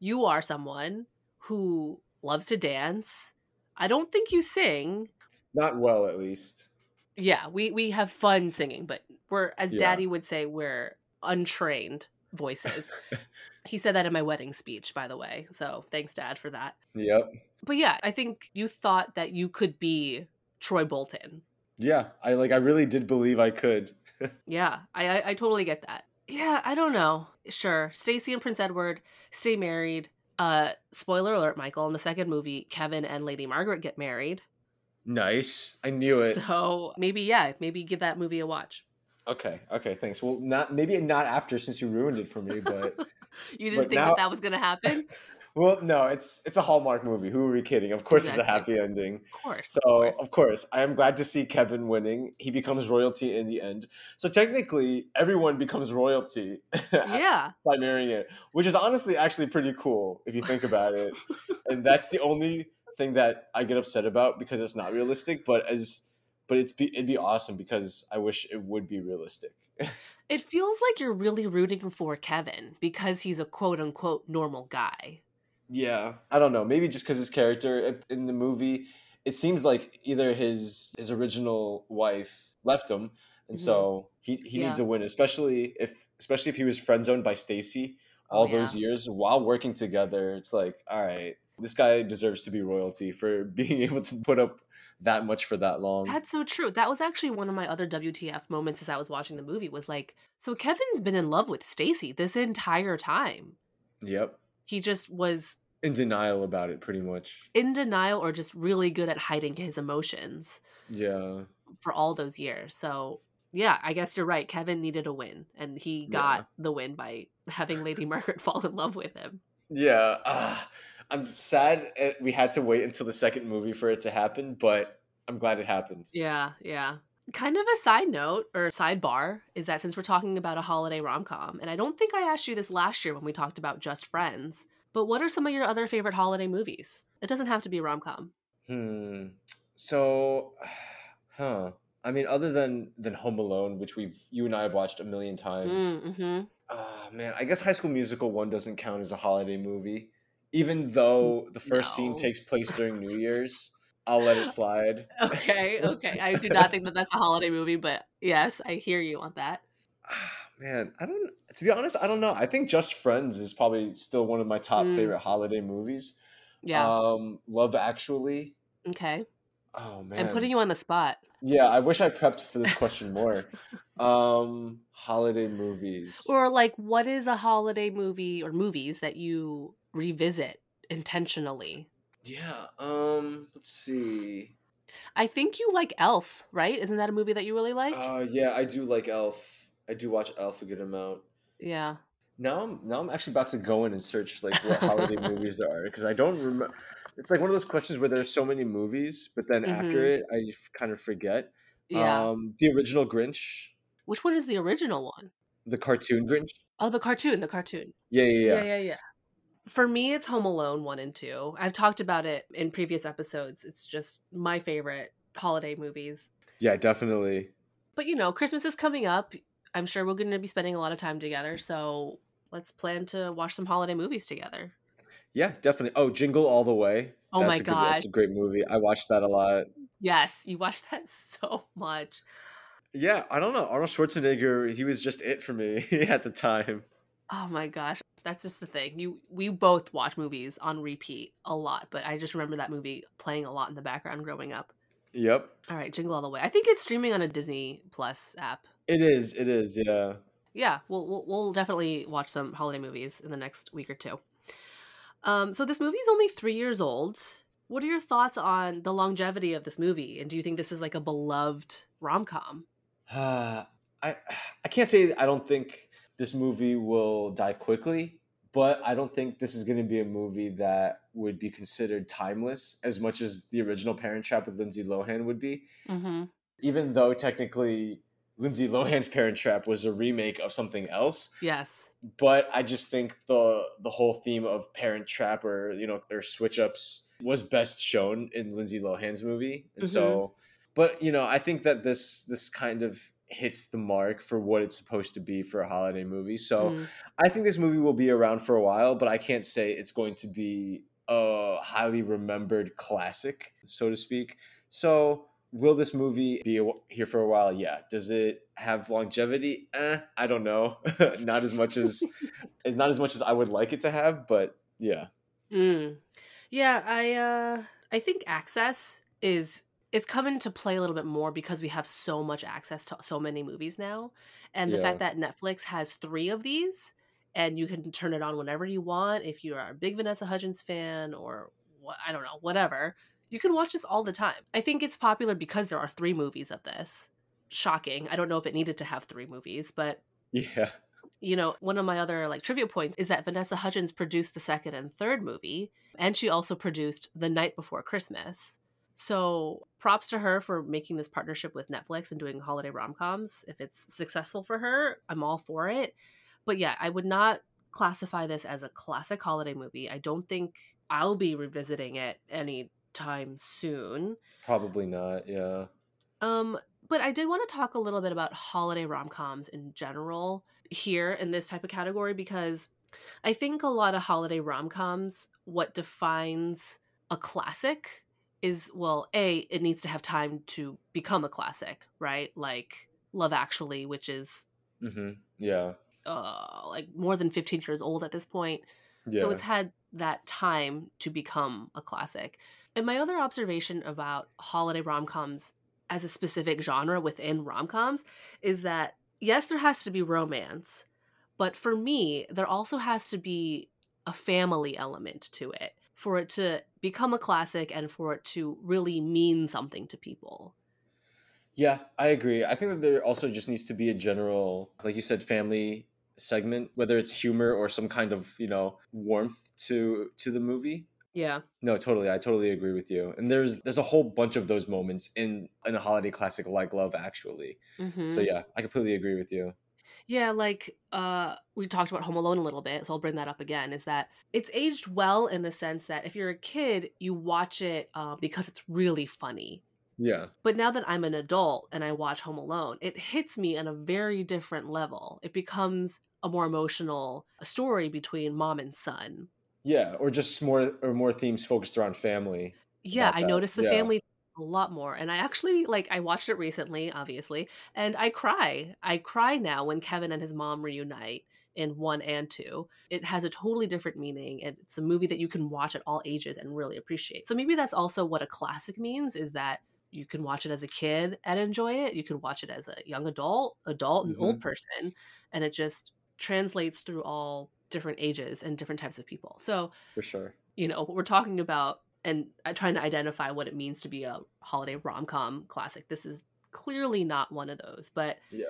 you are someone who loves to dance. I don't think you sing, not well, at least. Yeah, we we have fun singing, but we're as yeah. Daddy would say, we're untrained voices. (laughs) he said that in my wedding speech, by the way. So thanks, Dad, for that. Yep. But yeah, I think you thought that you could be Troy Bolton. Yeah, I like. I really did believe I could. (laughs) yeah, I, I I totally get that. Yeah, I don't know. Sure, Stacy and Prince Edward stay married. Uh, spoiler alert, Michael. In the second movie, Kevin and Lady Margaret get married. Nice. I knew it. So maybe yeah, maybe give that movie a watch. Okay. Okay. Thanks. Well, not maybe not after since you ruined it for me, but (laughs) you didn't but think now, that that was going to happen. (laughs) well, no, it's it's a Hallmark movie. Who are we kidding? Of course, exactly. it's a happy ending. Of course. So of course. of course, I am glad to see Kevin winning. He becomes royalty in the end. So technically, everyone becomes royalty. (laughs) Yeah. by marrying it, which is honestly actually pretty cool if you think about it. and that's the only thing that I get upset about because it's not realistic, but as but it's be it'd be awesome because I wish it would be realistic. (laughs) It feels like you're really rooting for Kevin because he's a quote unquote normal guy. yeah, I don't know. Maybe just because his character in the movie, it seems like either his his original wife left him, and Mhm. so he he needs Yeah. a win, especially if especially if he was friend zoned by Stacy all Oh, those yeah. years while working together. It's like, all right, this guy deserves to be royalty for (laughs) being able to put up that much for that long. That's so true. That was actually one of my other WTF moments as I was watching the movie was like, so Kevin's been in love with Stacy this entire time. yep, He just was in denial about it, pretty much. in denial or just really good at hiding his emotions Yeah, for all those years. So, yeah, I guess you're right. Kevin needed a win, and he got Yeah. the win by (laughs) having Lady Margaret (laughs) fall in love with him. yeah. ah, I'm sad eh, we had to wait until the second movie for it to happen, but I'm glad it happened. Yeah, yeah. Kind of a side note or sidebar is that since we're talking about a holiday rom com, and I don't think I asked you this last year when we talked about Just Friends, but what are some of your other favorite holiday movies? It doesn't have to be rom com. Hmm. So, (sighs) huh. I mean, other than than Home Alone, which we've you and I have watched a million times. Mm-hmm. Ah, man, I guess High School Musical one doesn't count as a holiday movie, even though the first scene takes place during New (laughs) Year's. I'll let it slide. Okay, (laughs) okay. I do not think that that's a holiday movie, but yes, I hear you on that. Ah, man, I don't. To be honest, I don't know. I think Just Friends is probably still one of my top Mm. favorite holiday movies. Yeah. Um, Love Actually. okay. Oh man, I'm putting you on the spot. Yeah, I wish I prepped for this question (laughs) more. um, holiday movies. Or like, what is a holiday movie or movies that you revisit intentionally? Yeah. Um. Let's see. I think you like Elf, right? Isn't that a movie that you really like? Uh. Yeah, I do like Elf. I do watch Elf a good amount. yeah. Now I'm now I'm actually about to go in and search like what holiday (laughs) movies there are because I don't remember. It's like one of those questions where there's so many movies, but then after Mhm. it, I f- kind of forget. Yeah. Um, the original Grinch, Which one is the original one? the cartoon Grinch. Oh, the cartoon, the cartoon. Yeah, yeah, yeah. yeah, yeah. yeah. For me, it's Home Alone 1 and 2. I've talked about it in previous episodes. It's just my favorite holiday movies. Yeah, definitely. But you know, Christmas is coming up. I'm sure we're going to be spending a lot of time together. So let's plan to watch some holiday movies together. Yeah, definitely. Oh, Jingle All the Way. Oh That's my a good, That's a great movie. I watched that a lot. Yes, you watched that (laughs) so much. Yeah, I don't know. Arnold Schwarzenegger, he was just it for me (laughs) at the time. Oh my gosh, that's just the thing. You we both watch movies on repeat a lot, but I just remember that movie playing a lot in the background growing up. Yep. All right, Jingle All the Way. I think it's streaming on a Disney Plus app. It is. It is. Yeah. Yeah, we'll we'll, we'll definitely watch some holiday movies in the next week or two. Um, so this movie is only three years old. What are your thoughts on the longevity of this movie, and do you think this is like a beloved rom com? Uh, (sighs) I I can't say I don't think this movie will die quickly, but I don't think this is going to be a movie that would be considered timeless as much as the original Parent Trap with Lindsay Lohan would be. Mm-hmm. Even though technically Lindsay Lohan's Parent Trap was a remake of something else, Yes. but I just think the the whole theme of Parent Trap or you know or switch ups was best shown in Lindsay Lohan's movie, and so, but you know, I think that this this kind of hits the mark for what it's supposed to be for a holiday movie. So Mm. I think this movie will be around for a while, but I can't say it's going to be a highly remembered classic, so to speak. So. Will this movie be here for a while? Yeah. Does it have longevity? Eh, I don't know. (laughs) not as much as (laughs) is not as much as I would like it to have, but yeah. Mm. Yeah, I uh I think access is it's come into play a little bit more because we have so much access to so many movies now. And the Yeah. fact that Netflix has 3 of these and you can turn it on whenever you want if you are a big Vanessa Hudgens fan or what I don't know, whatever. You can watch this all the time. I think it's popular because there are 3 movies of this. Shocking. I don't know if it needed to have 3 movies, but Yeah. you know, one of my other like trivia points is that Vanessa Hudgens produced the second and third movie, and she also produced The Night Before Christmas. So props to her for making this partnership with Netflix and doing holiday rom coms. If it's successful for her, I'm all for it. But yeah, I would not classify this as a classic holiday movie. I don't think I'll be revisiting it any time soon. Probably not. Yeah. Um, but I did want to talk a little bit about holiday rom coms in general here in this type of category because I think a lot of holiday rom coms, what defines a classic is well, A, it needs to have time to become a classic, right? Like Love Actually, which is Mm-hmm. Yeah. uh, like more than 15 years old at this point. Yeah. So it's had that time to become a classic. And my other observation about holiday rom coms as a specific genre within rom coms is that, yes, there has to be romance, but for me, there also has to be a family element to it for it to become a classic and for it to really mean something to people. Yeah, I agree. I think that there also just needs to be a general, like you said, family segment, whether it's humor or some kind of, you know, warmth to to the movie. Yeah. No, totally. I totally agree with you. And there's there's a whole bunch of those moments in in a holiday classic like Love Actually. hmm So yeah, I completely agree with you. Yeah, like uh we talked about Home Alone a little bit, so I'll bring that up again. Is that it's aged well in the sense that if you're a kid, you watch it uh, because it's really funny. Yeah. But now that I'm an adult and I watch Home Alone, it hits me on a very different level. It becomes a more emotional story between mom and son. Yeah, or just more or more themes focused around family. Yeah, I that, noticed the yeah. family a lot more. And I actually like I watched it recently, obviously, and I cry. I cry now when Kevin and his mom reunite in 1 and 2. It has a totally different meaning. It's a movie that you can watch at all ages and really appreciate. So maybe that's also what a classic means is that you can watch it as a kid and enjoy it. You can watch it as a young adult, adult and old mm-hmm. person, and it just translates through all different ages and different types of people. So For sure. you know what we're talking about and uh, trying to identify what it means to be a holiday rom-com classic this is clearly not one of those but Yeah.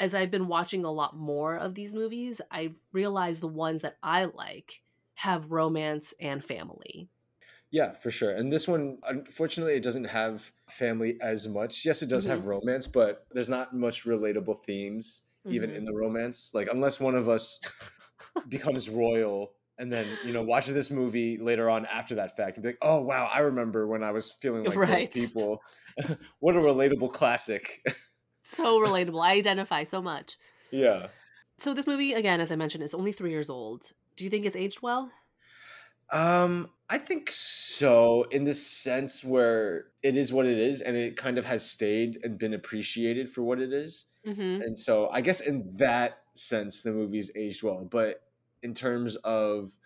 as i've been watching a lot more of these movies i've realized the ones that i like have romance and family Yeah, for sure. And this one, unfortunately, it doesn't have family as much. Yes, it does have romance, but there's not much relatable themes even Mhm. in the romance. Like unless one of us (laughs) becomes royal and then you know watches this movie later on after that fact and be like, oh wow, I remember when I was feeling like Right. those people. (laughs) what a relatable classic. so relatable i identify so much yeah. so this movie again as i mentioned is only three years old do you think it's aged well Um, I think so in the sense where it is what it is and it kind of has stayed and been appreciated for what it is. mm-hmm. And so I guess in that sense the movie's aged well, but in terms of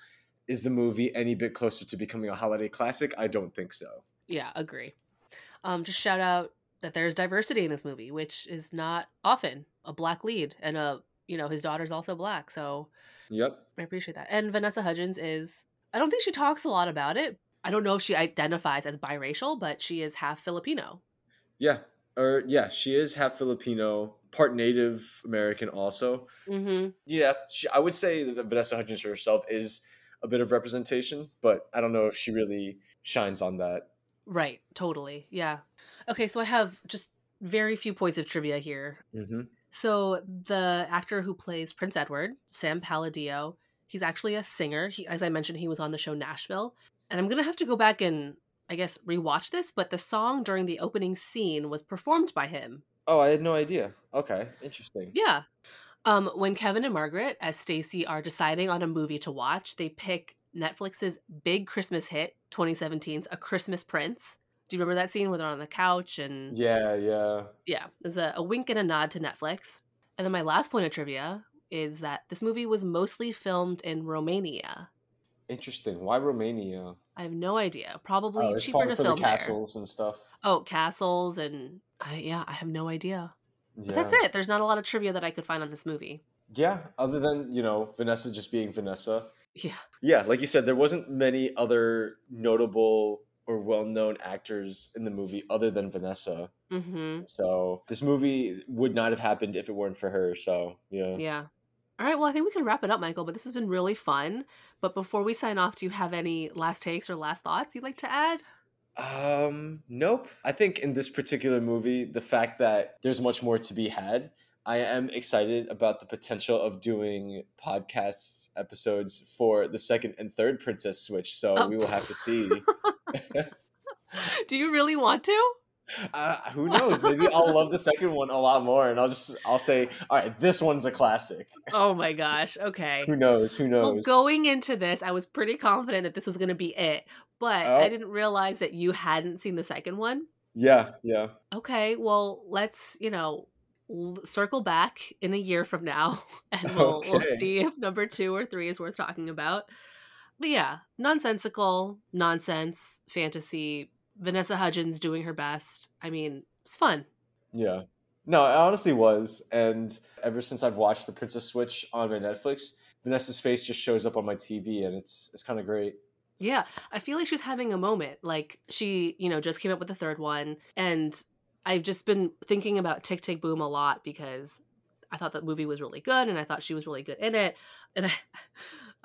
is the movie any bit closer to becoming a holiday classic? I don't think so. Yeah, agree. Um, just shout out that there's diversity in this movie, which is not often a black lead, and a you know his daughter's also black, so Yep. I appreciate that. And Vanessa Hudgens is I don't think she talks a lot about it. I don't know if she identifies as biracial, but she is half Filipino. Yeah. Or yeah, she is half Filipino, part Native American also. Mm-hmm. Yeah, she, I would say that Vanessa Hudgens herself is a bit of representation, but I don't know if she really shines on that. Right, totally. Yeah. Okay, so I have just very few points of trivia here. Mm-hmm. So the actor who plays Prince Edward, Sam Palladio, he's actually a singer. He, as I mentioned, he was on the show Nashville. And I'm gonna have to go back and I guess rewatch this, but the song during the opening scene was performed by him. Oh, I had no idea. Okay, interesting. Yeah. Um, when Kevin and Margaret, as Stacy, are deciding on a movie to watch, they pick Netflix's big Christmas hit, 2017's A Christmas Prince. Do you remember that scene where they're on the couch and Yeah, yeah. yeah, there's a, a wink and a nod to Netflix. And then my last point of trivia is that this movie was mostly filmed in Romania. Interesting. Why Romania? I have no idea. Probably Oh, it's cheaper to film the there. castles and stuff. Oh, castles and I, yeah, I have no idea. Yeah. But that's it. There's not a lot of trivia that I could find on this movie. Yeah, other than, you know, Vanessa just being Vanessa. Yeah. Yeah, like you said, there wasn't many other notable or well-known actors in the movie other than Vanessa. Mm-hmm. So this movie would not have happened if it weren't for her. So yeah. Yeah. All right. Well, I think we can wrap it up, Michael. But this has been really fun. But before we sign off, do you have any last takes or last thoughts you'd like to add? Um, nope. I think in this particular movie, the fact that there's much more to be had, I am excited about the potential of doing podcasts episodes for the second and third Princess Switch. So Oh. we will have to see. (laughs) Do you really want to? Uh, who (laughs) knows? Maybe I'll love the second one a lot more, and I'll just I'll say, all right, this one's a classic. Oh my gosh. Okay. Who knows? Who knows? Well, going into this, I was pretty confident that this was going to be it, but Oh. I didn't realize that you hadn't seen the second one. yeah, yeah. Okay, well, let's, you know, circle back in a year from now (laughs) and we'll, we'll see if number two or three is worth talking about. But yeah, nonsensical, nonsense, fantasy, Vanessa Hudgens doing her best. I mean, it's fun. Yeah. No, it honestly was. And ever since I've watched The Princess Switch on my Netflix, Vanessa's face just shows up on my TV and it's it's kind of great. Yeah, I feel like she's having a moment. Like she, you know, just came up with the third one, and I've just been thinking about Tick Tick Boom a lot because I thought that movie was really good, and I thought she was really good in it. And I,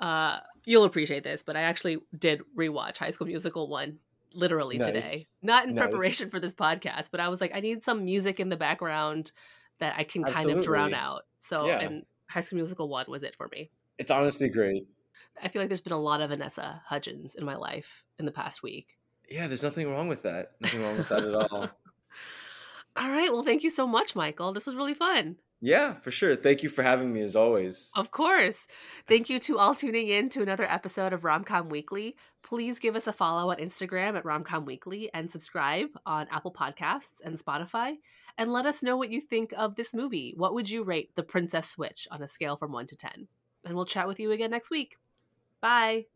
(laughs) uh, you'll appreciate this, but I actually did rewatch High School Musical one literally today, not in Nice. preparation for this podcast, but I was like, I need some music in the background that I can kind of drown out. So, Yeah. and High School Musical one was it for me. It's honestly great. I feel like there's been a lot of Vanessa Hudgens in my life in the past week. Yeah, there's nothing wrong with that. Nothing wrong with that at all. (laughs) All right. Well, thank you so much, Michael. This was really fun. Yeah, for sure. Thank you for having me as always. Of course. Thank you to all tuning in to another episode of Romcom Weekly. Please give us a follow on Instagram at Romcom Weekly and subscribe on Apple Podcasts and Spotify. And let us know what you think of this movie. What would you rate The Princess Switch on a scale from 1 to 10? And we'll chat with you again next week. Bye.